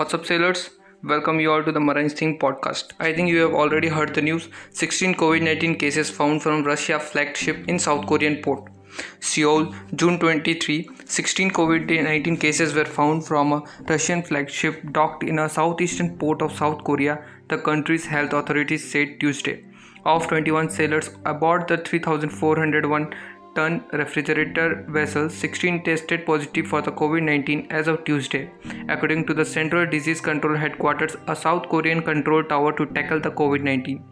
What's up, sailors? Welcome you all to the Marine Thing podcast. I think you have already heard the news 16 COVID 19 cases found from Russia flagged ship in South Korean port. Seoul, June 23, 16 COVID 19 cases were found from a Russian flagship docked in a southeastern port of South Korea, the country's health authorities said Tuesday. Of 21 sailors aboard the 3401 ton refrigerator vessel, 16 tested positive for the COVID 19 as of Tuesday, according to the Central Disease Control Headquarters, a South Korean control tower to tackle the COVID 19.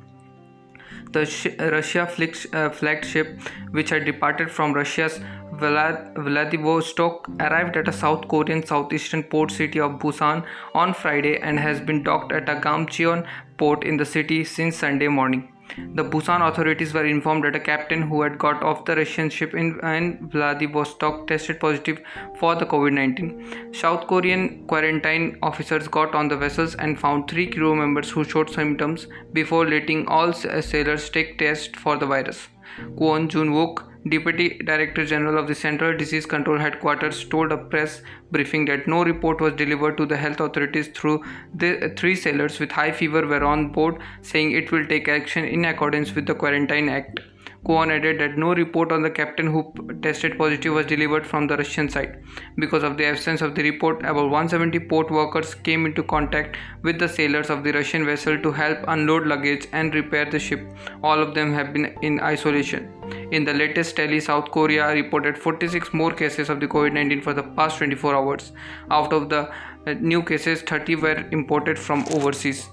The sh- Russia uh, flagged ship, which had departed from Russia's Vlad- Vladivostok, arrived at a South Korean southeastern port city of Busan on Friday and has been docked at a Gamcheon port in the city since Sunday morning. The Busan authorities were informed that a captain who had got off the Russian ship in, in Vladivostok tested positive for the COVID 19. South Korean quarantine officers got on the vessels and found three crew members who showed symptoms before letting all sailors take tests for the virus. Kwon Jun Wook, Deputy Director General of the Central Disease Control Headquarters, told a press briefing that no report was delivered to the health authorities through the three sailors with high fever were on board, saying it will take action in accordance with the Quarantine Act. Kwon added that no report on the captain who tested positive was delivered from the Russian side. Because of the absence of the report, about 170 port workers came into contact with the sailors of the Russian vessel to help unload luggage and repair the ship. All of them have been in isolation. In the latest tally, South Korea reported 46 more cases of the COVID 19 for the past 24 hours. Out of the uh, new cases, 30 were imported from overseas.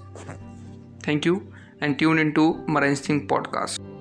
Thank you and tune into Marine Thing podcast.